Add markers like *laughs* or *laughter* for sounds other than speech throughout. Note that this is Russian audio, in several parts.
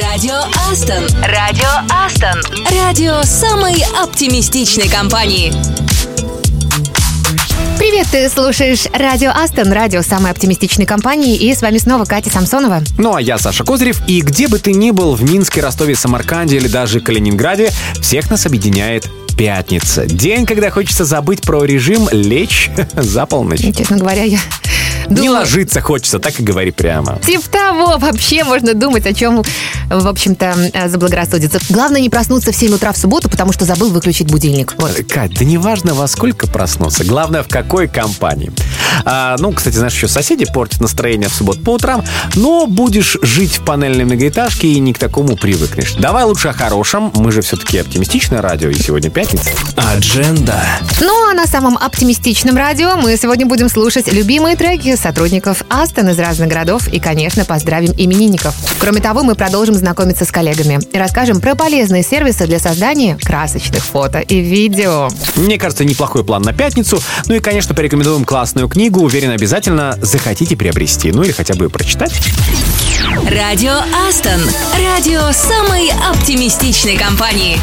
Радио Астон. Радио Астон. Радио самой оптимистичной компании. Привет, ты слушаешь Радио Астон, радио самой оптимистичной компании, и с вами снова Катя Самсонова. Ну а я Саша Козырев, и где бы ты ни был, в Минске, Ростове, Самарканде или даже Калининграде, всех нас объединяет пятница. День, когда хочется забыть про режим, лечь *laughs* за полночь. Честно говоря, я Не думаю... ложиться хочется, так и говори прямо. Типа того, вообще можно думать, о чем, в общем-то, э, заблагорассудится. Главное не проснуться в 7 утра в субботу, потому что забыл выключить будильник. Вот. Кать, да неважно во сколько проснуться, главное в какой компании. А, ну, кстати, знаешь, еще соседи портят настроение в субботу по утрам, но будешь жить в панельной многоэтажке и не к такому привыкнешь. Давай лучше о хорошем, мы же все-таки оптимистичное радио, и сегодня пятница. Адженда. Ну а на самом оптимистичном радио мы сегодня будем слушать любимые треки сотрудников Астон из разных городов и, конечно, поздравим именинников. Кроме того, мы продолжим знакомиться с коллегами и расскажем про полезные сервисы для создания красочных фото и видео. Мне кажется, неплохой план на пятницу. Ну и, конечно, порекомендуем классную книгу. Уверен, обязательно захотите приобрести. Ну или хотя бы прочитать. Радио Астон. Радио самой оптимистичной компании.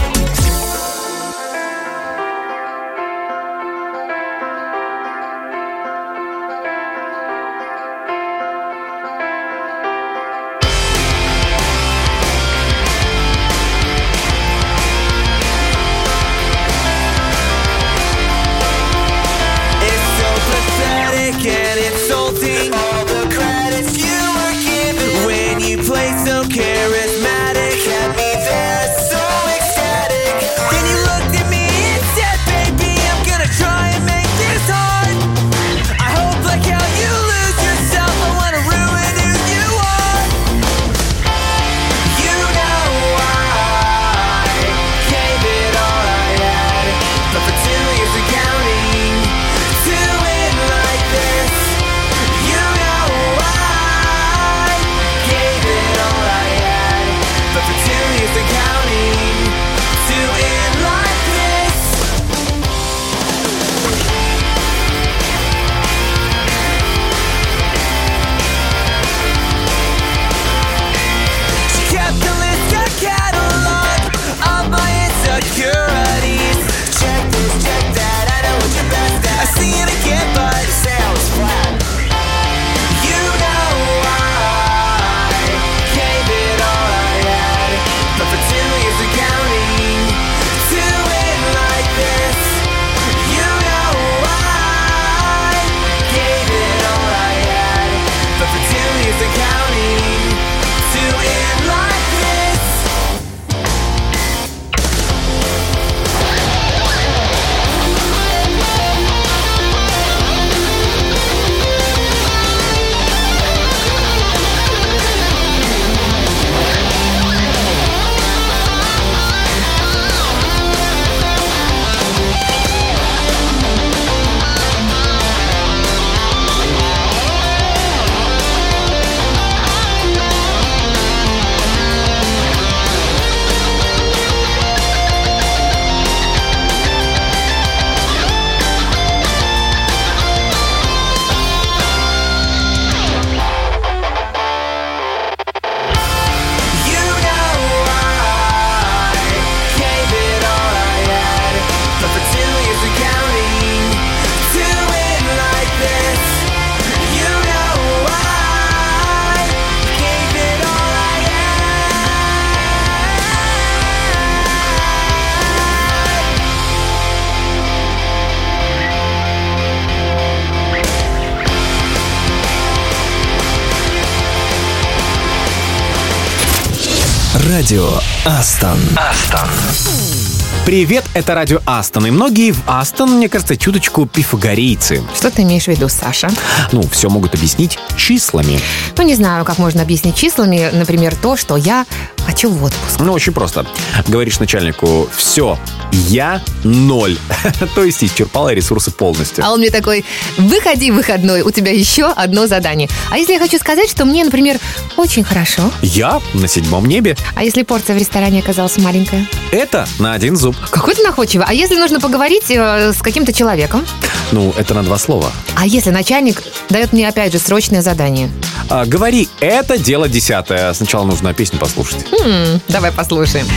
Радио Астон. Астон. Привет, это радио Астон. И многие в Астон, мне кажется, чуточку пифагорейцы. Что ты имеешь в виду, Саша? Ну, все могут объяснить числами. Ну, не знаю, как можно объяснить числами, например, то, что я хочу в отпуск. Ну, очень просто. Говоришь начальнику, все, я ноль. *laughs* То есть исчерпала ресурсы полностью. А он мне такой, выходи выходной, у тебя еще одно задание. А если я хочу сказать, что мне, например, очень хорошо, Я на седьмом небе. А если порция в ресторане оказалась маленькая? Это на один зуб. Какой ты находчивый. А если нужно поговорить э, с каким-то человеком? Ну, это на два слова. А если начальник дает мне, опять же, срочное задание? А, говори, это дело десятое. Сначала нужно песню послушать. М, давай послушаем.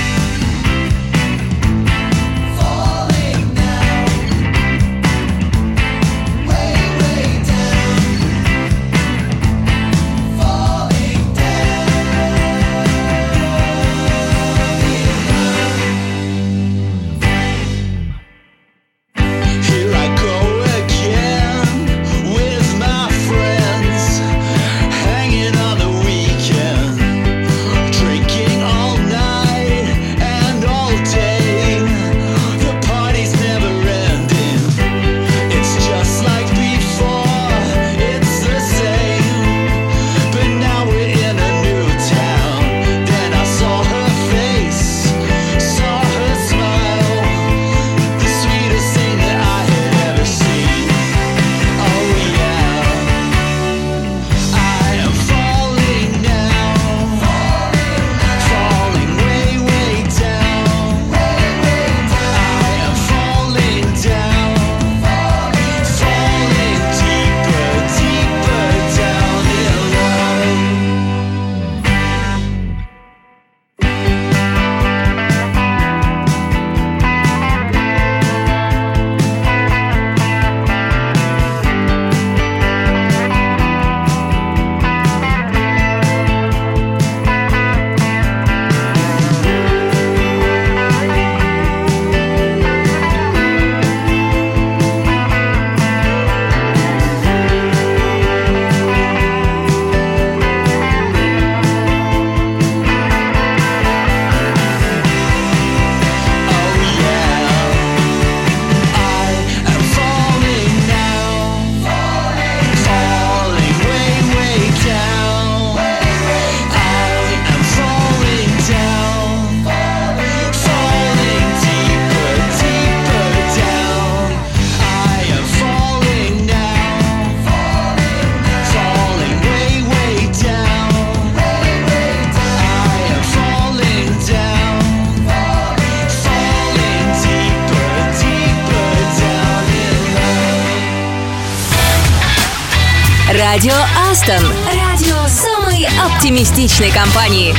Астон. Радио самой оптимистичной компании.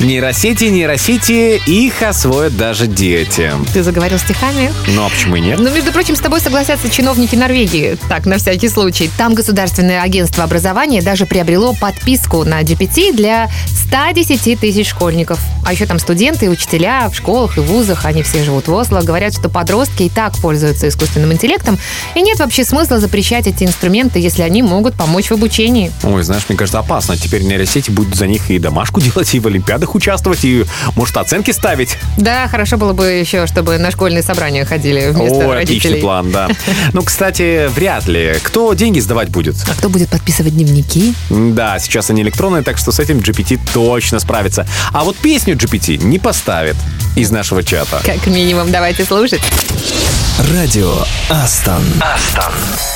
Нейросети, нейросети, их освоят даже дети. Ты заговорил стихами? Ну, а почему и нет? Ну, между прочим, с тобой согласятся чиновники Норвегии. Так, на всякий случай. Там государственное агентство образования даже приобрело подписку на GPT для 110 тысяч школьников. А еще там студенты и учителя в школах и вузах, они все живут в Осло, говорят, что подростки и так пользуются искусственным интеллектом, и нет вообще смысла запрещать эти инструменты, если они могут помочь в обучении. Ой, знаешь, мне кажется, опасно. Теперь нейросети будут за них и домашку *laughs* делать, и в олимпиадах участвовать, и, может, оценки ставить. Да, хорошо было бы еще, чтобы на школьные собрания ходили вместо О, родителей. отличный план, да. *laughs* Ну, кстати, вряд ли. Кто деньги сдавать будет? А кто будет подписывать дневники? Да, сейчас они электронные, так что с этим GPT точно справится. А вот песню GPT не поставит из нашего чата. Как минимум, давайте слушать. Радио Астон. I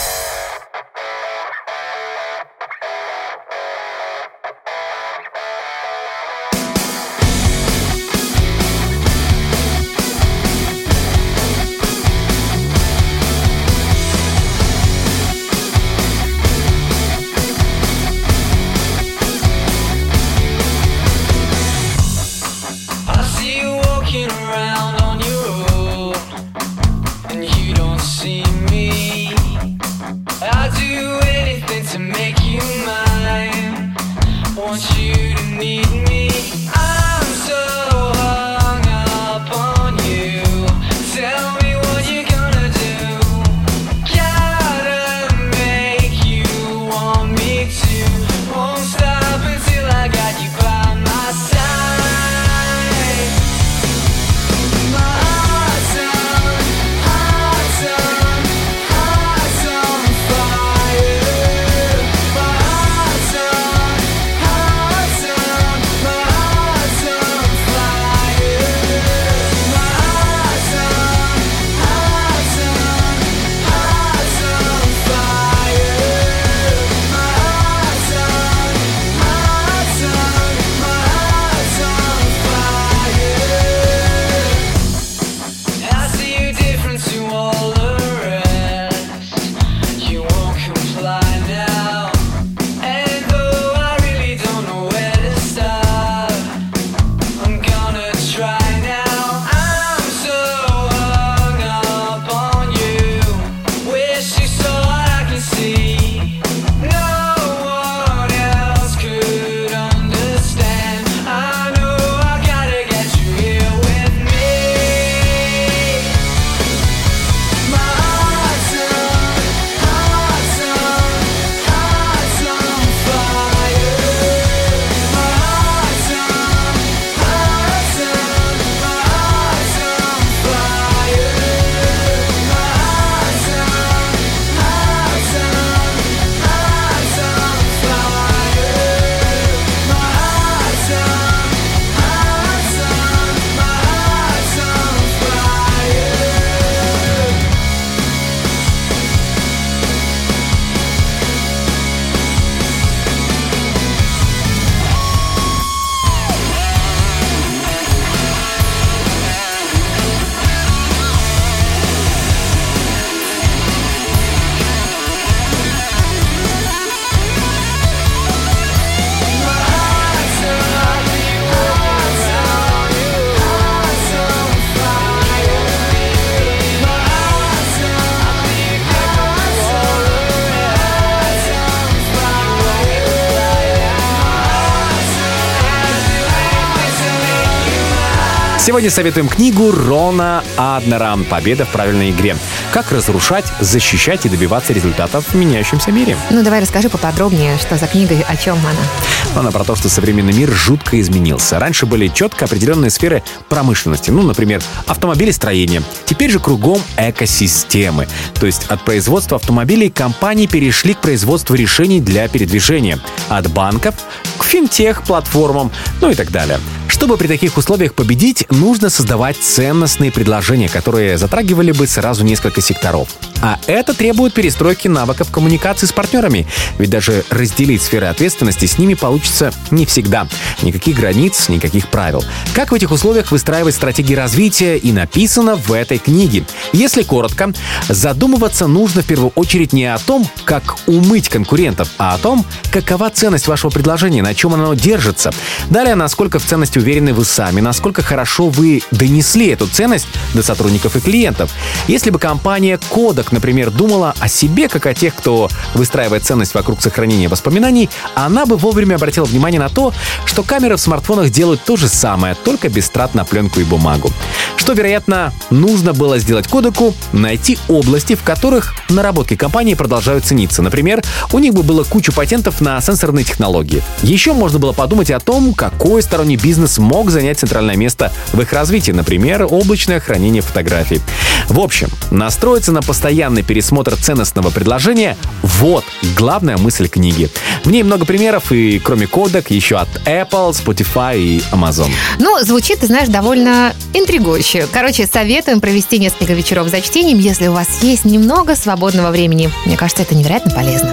Сегодня советуем книгу Рона Аднера «Победа в правильной игре». Как разрушать, защищать и добиваться результатов в меняющемся мире. Ну, давай расскажи поподробнее, что за книга и о чем она. Она про то, что современный мир жутко изменился. Раньше были четко определенные сферы промышленности. Ну, например, автомобилестроение. Теперь же кругом экосистемы. То есть от производства автомобилей компании перешли к производству решений для передвижения. От банков к финтех-платформам, ну и так далее. Чтобы при таких условиях победить, нужно создавать ценностные предложения, которые затрагивали бы сразу несколько секторов. А это требует перестройки навыков коммуникации с партнерами. Ведь даже разделить сферы ответственности с ними получится не всегда. Никаких границ, никаких правил. Как в этих условиях выстраивать стратегии развития и написано в этой книге. Если коротко, задумываться нужно в первую очередь не о том, как умыть конкурентов, а о том, какова ценность вашего предложения, на чем оно держится. Далее, насколько в ценности уверены вы сами, насколько хорошо вы донесли эту ценность до сотрудников и клиентов. Если бы компания Kodak, например, думала о себе, как о тех, кто выстраивает ценность вокруг сохранения воспоминаний, она бы вовремя обратила внимание на то, что камеры в смартфонах делают то же самое, только без трат на пленку и бумагу. Что, вероятно, нужно было сделать Кодаку — найти области, в которых наработки компании продолжают цениться. Например, у них бы было кучу патентов на сенсорные технологии. Еще можно было подумать о том, какой сторонний бизнес мог занять центральное место в их развитии, например, облачное хранение фотографий. В общем, настроиться на постоянный пересмотр ценностного предложения — вот главная мысль книги. В ней много примеров, и кроме кодек, еще от Apple, Spotify и Amazon. Ну, звучит, ты знаешь, довольно интригующе. Короче, советуем провести несколько вечеров за чтением, если у вас есть немного свободного времени. Мне кажется, это невероятно полезно.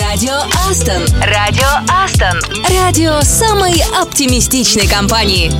Радио Астон. Радио Астон. Радио самой оптимистичной компании.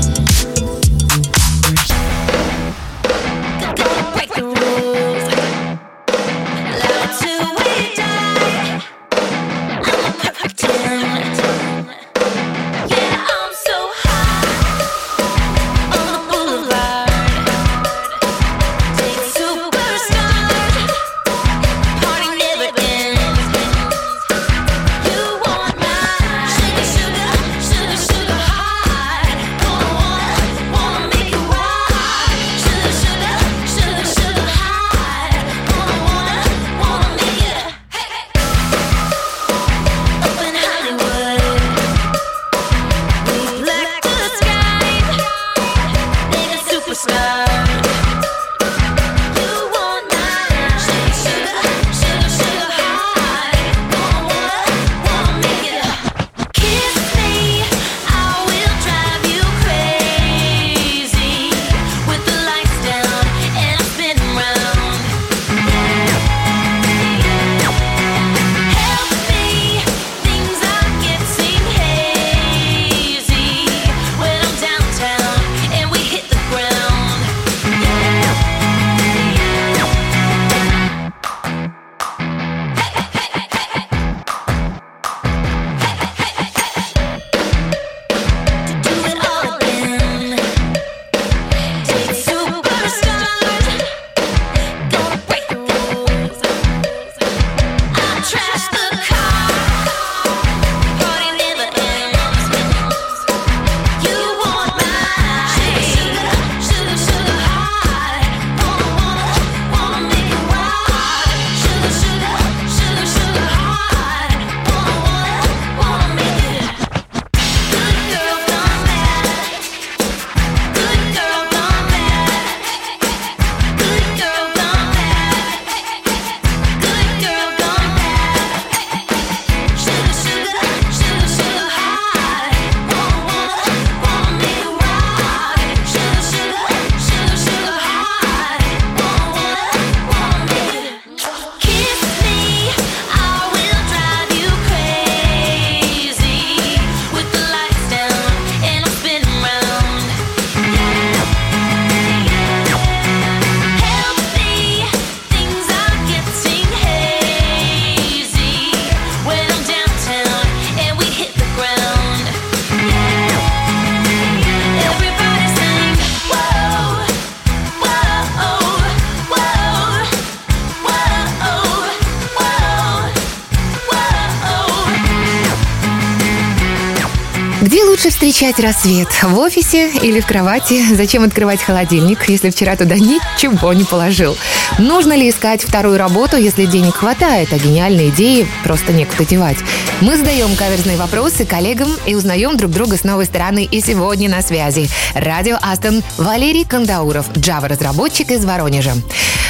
Встречать рассвет? В офисе или в кровати? Зачем открывать холодильник, если вчера туда ничего не положил? Нужно ли искать вторую работу, если денег хватает, а гениальные идеи просто некуда девать? Мы задаем каверзные вопросы коллегам и узнаем друг друга с новой стороны. И сегодня на связи радио Астон Валерий Кандауров, Java-разработчик из Воронежа.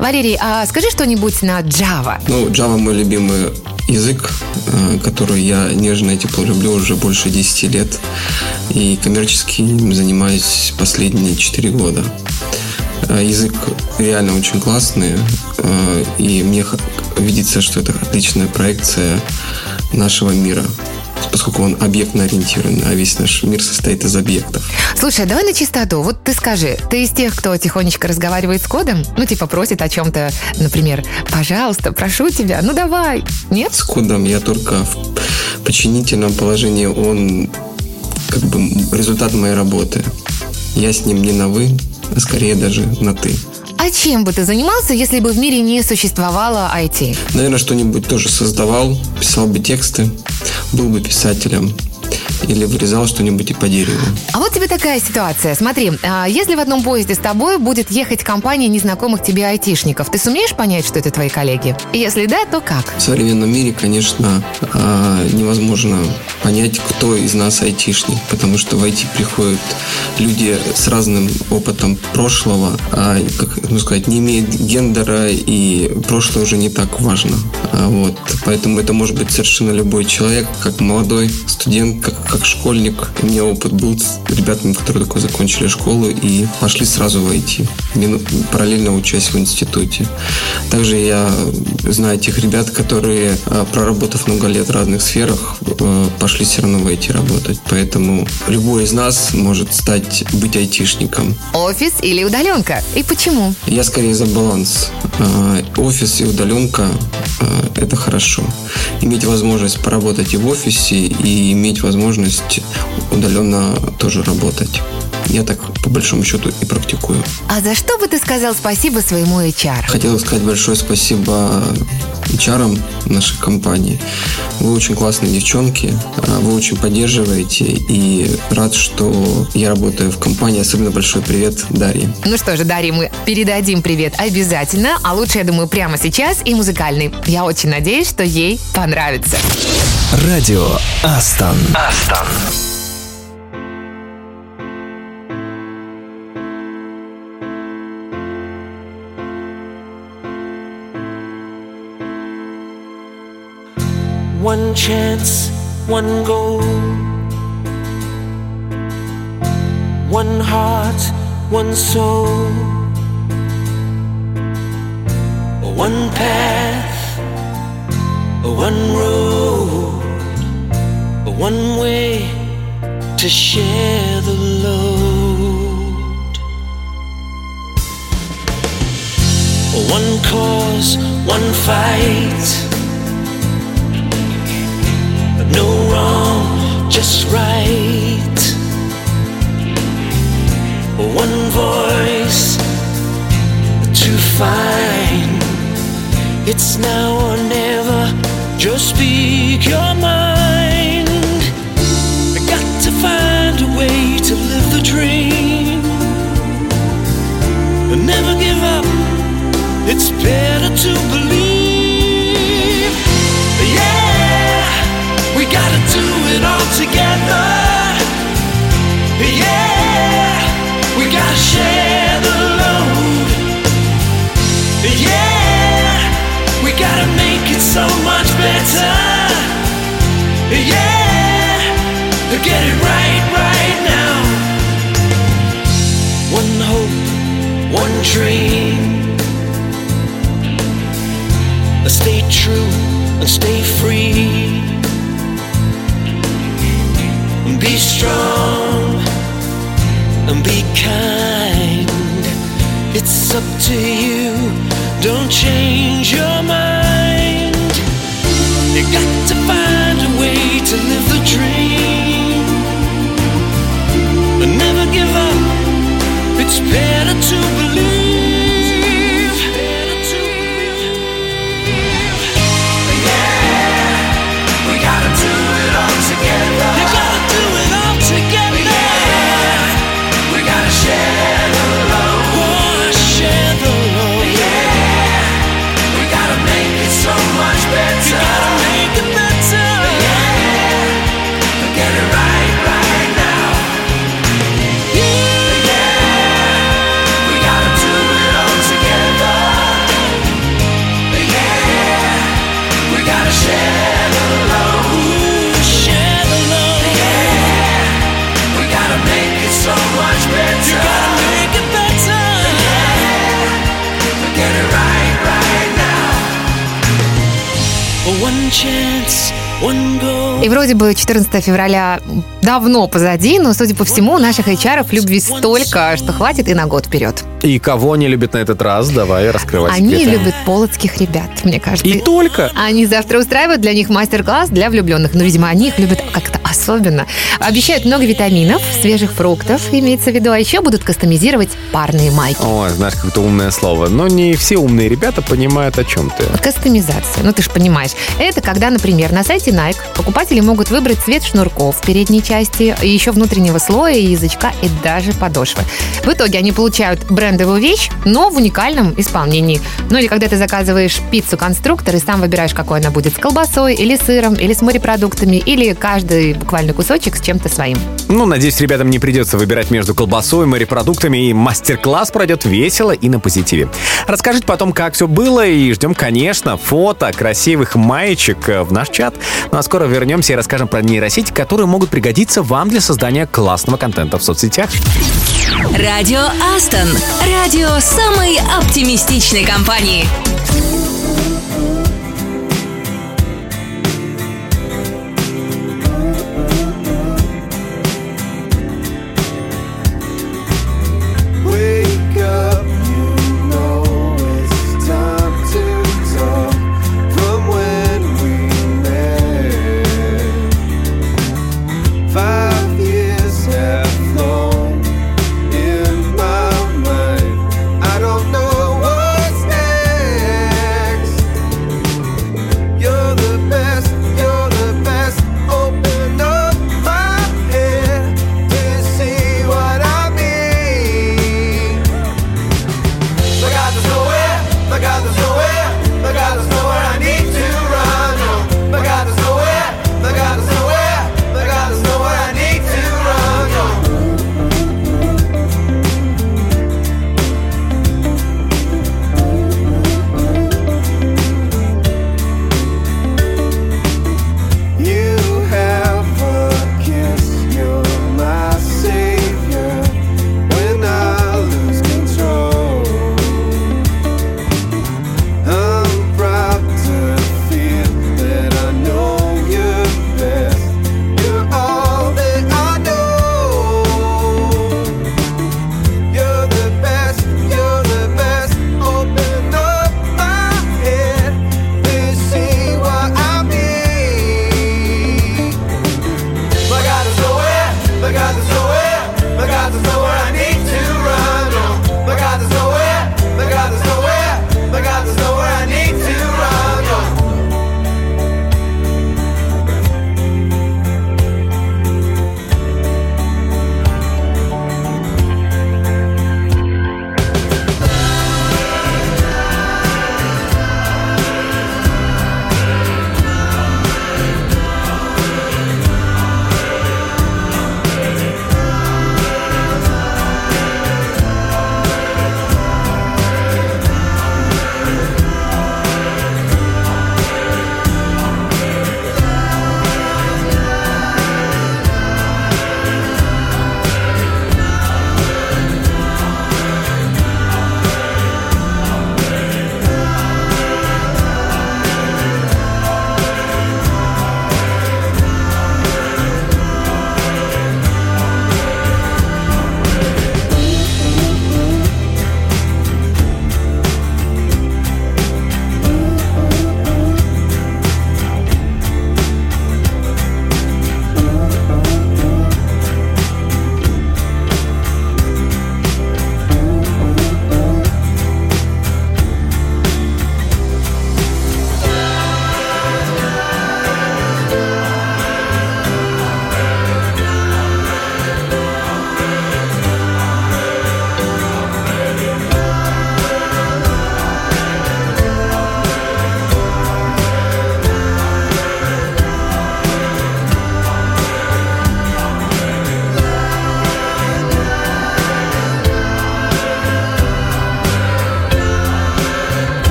Валерий, а скажи что-нибудь на Java. Ну, Java мой любимый язык, э, который я нежно и тепло люблю уже больше 10 лет. И коммерчески им занимаюсь последние 4 года. Э, Язык реально очень классный, э, и мне видится, что это отличная проекция нашего мира, поскольку он объектно ориентирован, а весь наш мир состоит из объектов. Слушай, давай на чистоту. Вот ты скажи, ты из тех, кто тихонечко разговаривает с кодом? Ну, типа просит о чем-то, например, пожалуйста, прошу тебя, ну давай. Нет? С кодом я только в подчинительном положении, он как бы результат моей работы. Я с ним не на «вы», а скорее даже на «ты». А чем бы ты занимался, если бы в мире не существовало IT? Наверное, что-нибудь тоже создавал, писал бы тексты, был бы писателем или вырезал что-нибудь и по дереву. А вот тебе такая ситуация. Смотри, а, если в одном поезде с тобой будет ехать компания незнакомых тебе айтишников, ты сумеешь понять, что это твои коллеги? Если да, то как? В современном мире, конечно, а, невозможно понять, кто из нас айтишник, потому что в IT приходят люди с разным опытом прошлого, а, как ну, сказать, не имеет гендера, и прошлое уже не так важно. А, Вот. Поэтому это может быть совершенно любой человек, как молодой студент, как, как школьник. У меня опыт был с ребятами, которые только закончили школу и пошли сразу в IT, параллельно учась в институте. Также я знаю тех ребят, которые, а, проработав много лет в разных сферах, э, пошли все равно в IT работать. Поэтому любой из нас может стать, быть айтишником. Офис или удаленка? И почему? Я скорее за баланс. Э, Офис и удаленка это хорошо. Иметь возможность поработать и в офисе, и иметь возможность удаленно тоже работать. Я так, по большому счету, и практикую. А за что бы ты сказал спасибо своему HR? Хотел сказать большое спасибо HR нашей компании. Вы очень классные девчонки, а, вы очень поддерживаете, и рад, что я работаю в компании. Особенно большой привет Дарье. Ну что же, Дарья, мы передадим привет обязательно, а лучше, я думаю, прямо сейчас и музыкальный. Я очень надеюсь, что ей понравится. Радио Астон. Астон. One chance, one goal. One heart, one soul. One path, one road. One way to share the load. One cause, one fight. No wrong, just right. One voice to find. It's now or never. Just speak your mind. I got to find a way to live the dream. And never give up. It's better to believe. Better. Yeah, get it right, right now. One hope, one dream. Stay true and stay free. Be strong and be kind. It's up to you. Don't change your mind. Goal. И вроде бы 14 февраля давно позади, но, судя по всему, у наших HR любви столько, что хватит и на год вперед. И кого не любят на этот раз? Давай раскрывай Они секреты. любят полоцких ребят, мне кажется. И только. Они завтра устраивают для них мастер-класс для влюбленных. Но, видимо, они их любят как-то особенно. Обещают много витаминов, свежих фруктов, имеется в виду, а еще будут кастомизировать парные майки. Ой, знаешь, какое-то умное слово. Но не все умные ребята понимают, о чем ты. Кастомизация, ну ты же понимаешь. Это когда, например, на сайте Nike покупатели могут выбрать цвет шнурков в передней части, еще внутреннего слоя, язычка и даже подошвы. В итоге они получают брендовую вещь, но в уникальном исполнении. Ну или когда ты заказываешь пиццу-конструктор и сам выбираешь, какой она будет, с колбасой или сыром, или с морепродуктами, или каждый буквально кусочек с чем-то своим. Ну, надеюсь, ребятам не придется выбирать между колбасой, морепродуктами, и мастер-класс пройдет весело и на позитиве. Расскажите потом, как все было, и ждем, конечно, фото красивых маечек э, в наш чат. Ну а скоро вернемся и расскажем про нейросети, которые могут пригодиться вам для создания классного контента в соцсетях. Радио Астон. Радио самой оптимистичной компании.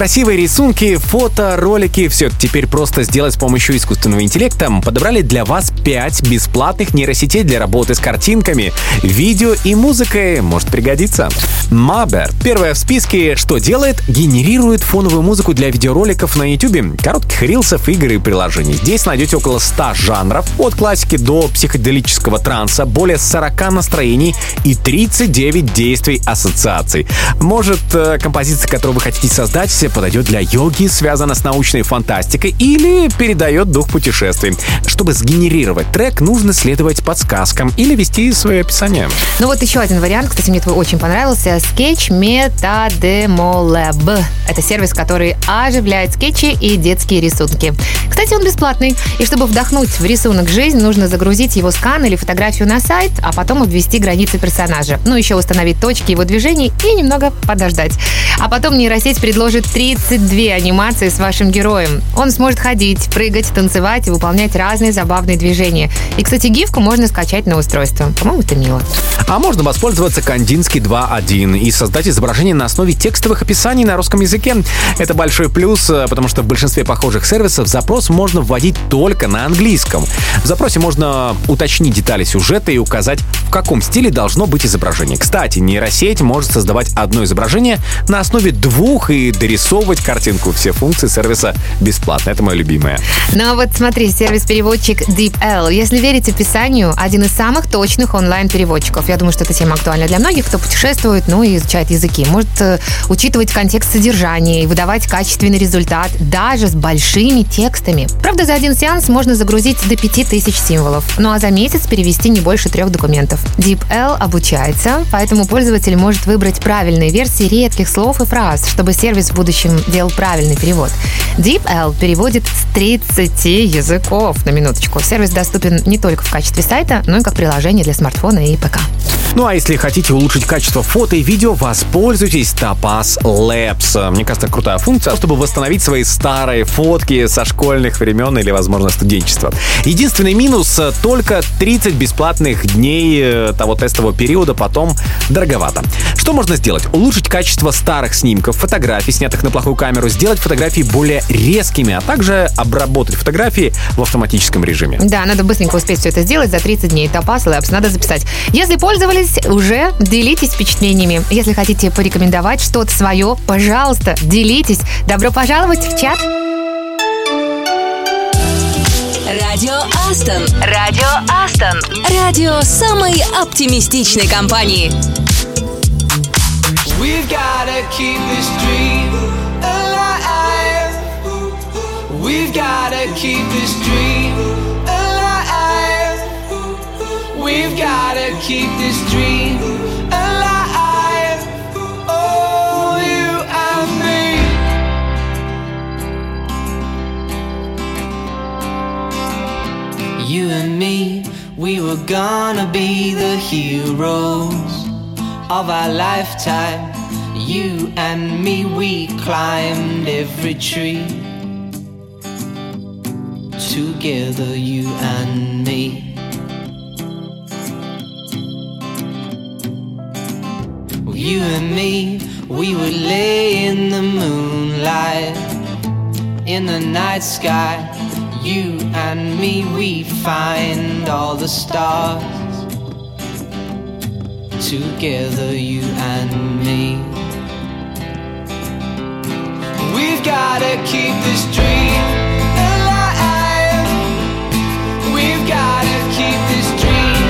Красивые рисунки, фото, ролики, все это теперь просто сделать с помощью искусственного интеллекта. Подобрали для вас 5 бесплатных нейросетей для работы с картинками, видео и музыкой. Может пригодиться. Мабер. Первая в списке, что делает? Генерирует фоновую музыку для видеороликов на YouTube, коротких рилсов, игр и приложений. Здесь найдете около 100 жанров, от классики до психоделического транса, более 40 настроений и 39 действий ассоциаций. Может, э, композиция, которую вы хотите создать, подойдет для йоги, связана с научной фантастикой или передает дух путешествий. Чтобы сгенерировать трек, нужно следовать подсказкам или вести свое описание. Ну вот еще один вариант, кстати, мне твой очень понравился. Sketch MetaDemoLab. Это сервис, который оживляет скетчи и детские рисунки. Кстати, он бесплатный. И чтобы вдохнуть в рисунок жизнь, нужно загрузить его скан или фотографию на сайт, а потом обвести границы персонажа. Ну, еще установить точки его движений и немного подождать. А потом нейросеть предложит 32 анимации с вашим героем. Он сможет ходить, прыгать, танцевать и выполнять разные забавные движения. И, кстати, гифку можно скачать на устройство. По-моему, это мило. А можно воспользоваться Кандинский 2.1 и создать изображение на основе текстовых описаний на русском языке. Это большой плюс, э, потому что в большинстве похожих сервисов запрос можно вводить только на английском. В запросе можно уточнить детали сюжета и указать, в каком стиле должно быть изображение. Кстати, нейросеть может создавать одно изображение на основе двух и дорисовывать картинку. Все функции сервиса бесплатно. Это мое любимое. Ну а вот смотри, сервис-переводчик DeepL. Если верить описанию, один из самых точных онлайн-переводчиков. Я думаю, что эта тема актуальна для многих, кто путешествует, ну и изучает языки. Может э, учитывать контекст содержания и выдавать качественный результат даже с большими текстами. Правда, за один сеанс можно загрузить до 5000 символов. Ну а за месяц перевести не больше трех документов. DeepL обучается, поэтому пользователь может выбрать правильные версии редких слов и фраз, чтобы сервис в делал правильный перевод. DeepL переводит с 30 языков на минуточку. Сервис доступен не только в качестве сайта, но и как приложение для смартфона и ПК. Ну а если хотите улучшить качество фото и видео, воспользуйтесь Topaz Labs. Мне кажется, крутая функция, чтобы восстановить свои старые фотки со школьных времен или, возможно, студенчества. Единственный минус — только 30 бесплатных дней э, того тестового периода, потом дороговато. Что можно сделать? Улучшить качество старых снимков, фотографий, снятых на плохую камеру, сделать фотографии более резкими, а также обработать фотографии в автоматическом режиме. Да, надо быстренько успеть все это сделать за 30 дней. Topaz Labs надо записать. Если пользовались, уже делитесь впечатлениями. Если хотите порекомендовать что-то свое, пожалуйста, делитесь. Добро пожаловать в чат. Радио Астон. Радио Астон. Радио самой оптимистичной компании. We've gotta keep this dream alive. We've gotta keep this dream alive. We've gotta keep this dream alive. Oh, you and me. You and me, we were gonna be the heroes of our lifetime. You and me, we climbed every tree. Together, you and me. You and me, we would lay in the moonlight, in the night sky. You and me, we find all the stars together, you and me. We've gotta keep this dream. We've gotta keep this dream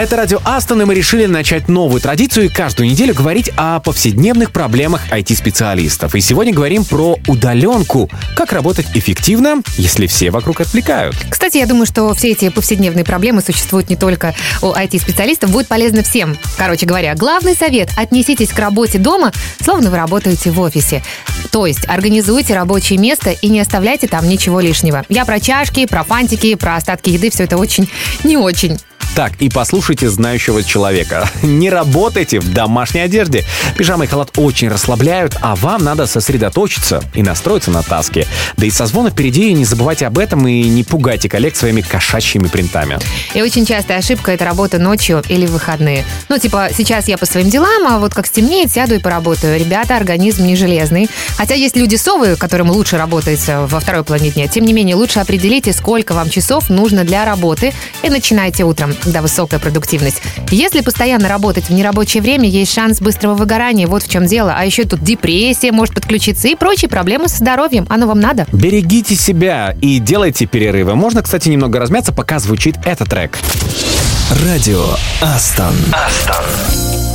Это радио Астон, и мы решили начать новую традицию и каждую неделю говорить о повседневных проблемах IT-специалистов. И сегодня говорим про удаленку. Как работать эффективно, если все вокруг отвлекают. Кстати, я думаю, что все эти повседневные проблемы существуют не только у IT-специалистов, будет полезно всем. Короче говоря, главный совет – отнеситесь к работе дома, словно вы работаете в офисе. То есть организуйте рабочее место и не оставляйте там ничего лишнего. Я про чашки, про фантики, про остатки еды, все это очень не очень. Так, и послушайте знающего человека. Не работайте в домашней одежде. Пижама и халат очень расслабляют, а вам надо сосредоточиться и настроиться на таски. Да и созвон впереди, не забывайте об этом и не пугайте коллег своими кошачьими принтами. И очень частая ошибка – это работа ночью или в выходные. Ну, типа, сейчас я по своим делам, а вот как стемнеет, сяду и поработаю. Ребята, организм не железный. Хотя есть люди-совы, которым лучше работается во второй половине дня. Тем не менее, лучше определите, сколько вам часов нужно для работы и начинайте утром, когда высокая продуктивность. Если постоянно работать в нерабочее время, есть шанс быстрого выгорания. Вот в чем дело. А еще тут депрессия может подключиться и прочие проблемы со здоровьем. Оно вам надо? Берегите себя и делайте перерывы. Можно, кстати, немного размяться, пока звучит этот трек. Радио Астон. Sometimes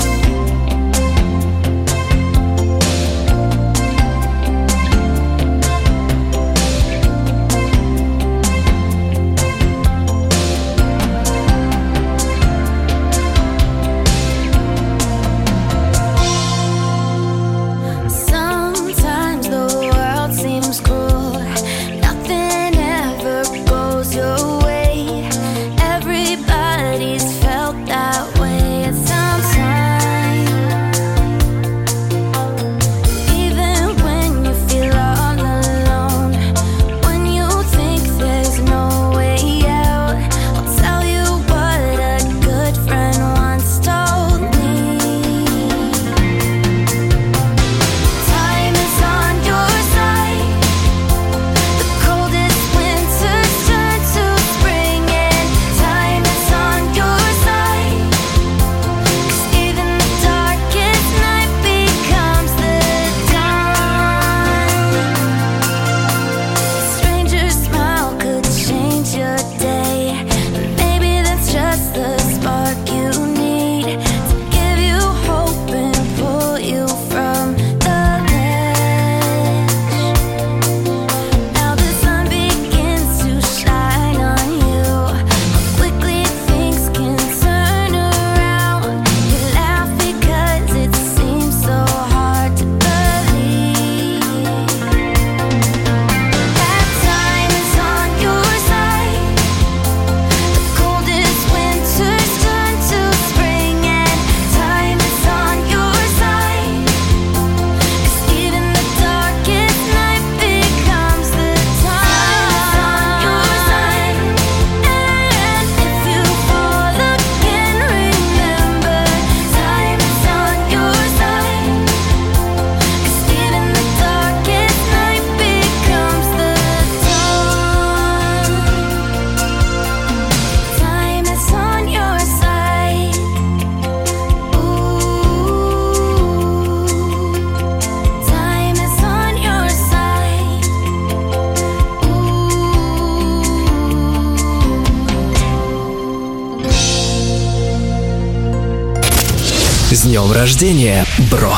днем рождения, бро!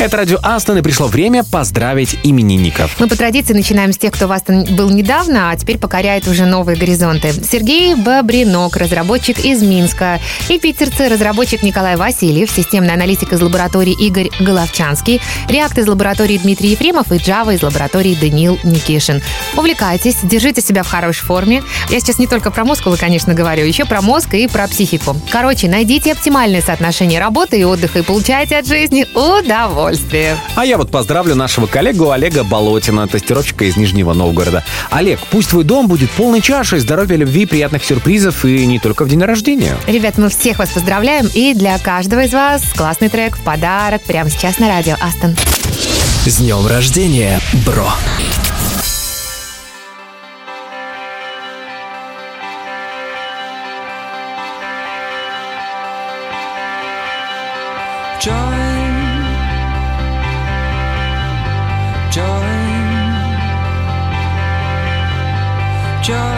Это радио Астон, и пришло время поздравить именинников. Мы по традиции начинаем с тех, кто в Астон был недавно, а теперь покоряет уже новые горизонты. Сергей Бобринок, разработчик из Минска. И питерцы, разработчик Николай Васильев, системный аналитик из лаборатории Игорь Головчанский, React из лаборатории Дмитрий Ефремов и Java из лаборатории Даниил Никишин. Увлекайтесь, держите себя в хорошей форме. Я сейчас не только про мускулы, конечно, говорю, еще про мозг и про психику. Короче, найдите оптимальное соотношение работы и отдыха и получайте от жизни удовольствие. А я вот поздравлю нашего коллегу Олега Болотина, тестировщика из Нижнего Новгорода. Олег, пусть твой дом будет полной чашей здоровья, любви, приятных сюрпризов и не только в день рождения. Ребят, мы всех вас поздравляем, и для каждого из вас классный трек в подарок прямо сейчас на радио Астон. С днем рождения, бро! joy.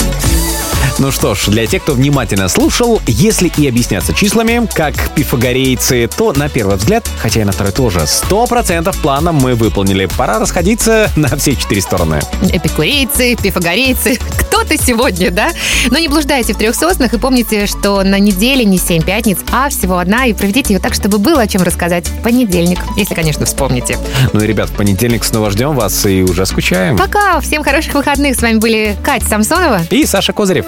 Ну что ж, для тех, кто внимательно слушал, если и объясняться числами, как пифагорейцы, то на первый взгляд, хотя и на второй тоже, 100% планом мы выполнили. Пора расходиться на все четыре стороны. Эпикурейцы, пифагорейцы, *laughs* кто-то сегодня, да? Но не блуждайте в трех соснах и помните, что на неделе не семь пятниц, а всего одна, и проведите ее так, чтобы было о чем рассказать в понедельник, если, конечно, вспомните. Ну и, ребят, в понедельник снова ждем вас и уже скучаем. Пока, всем хороших выходных. С вами были Катя Самсонова. И Саша Козырев.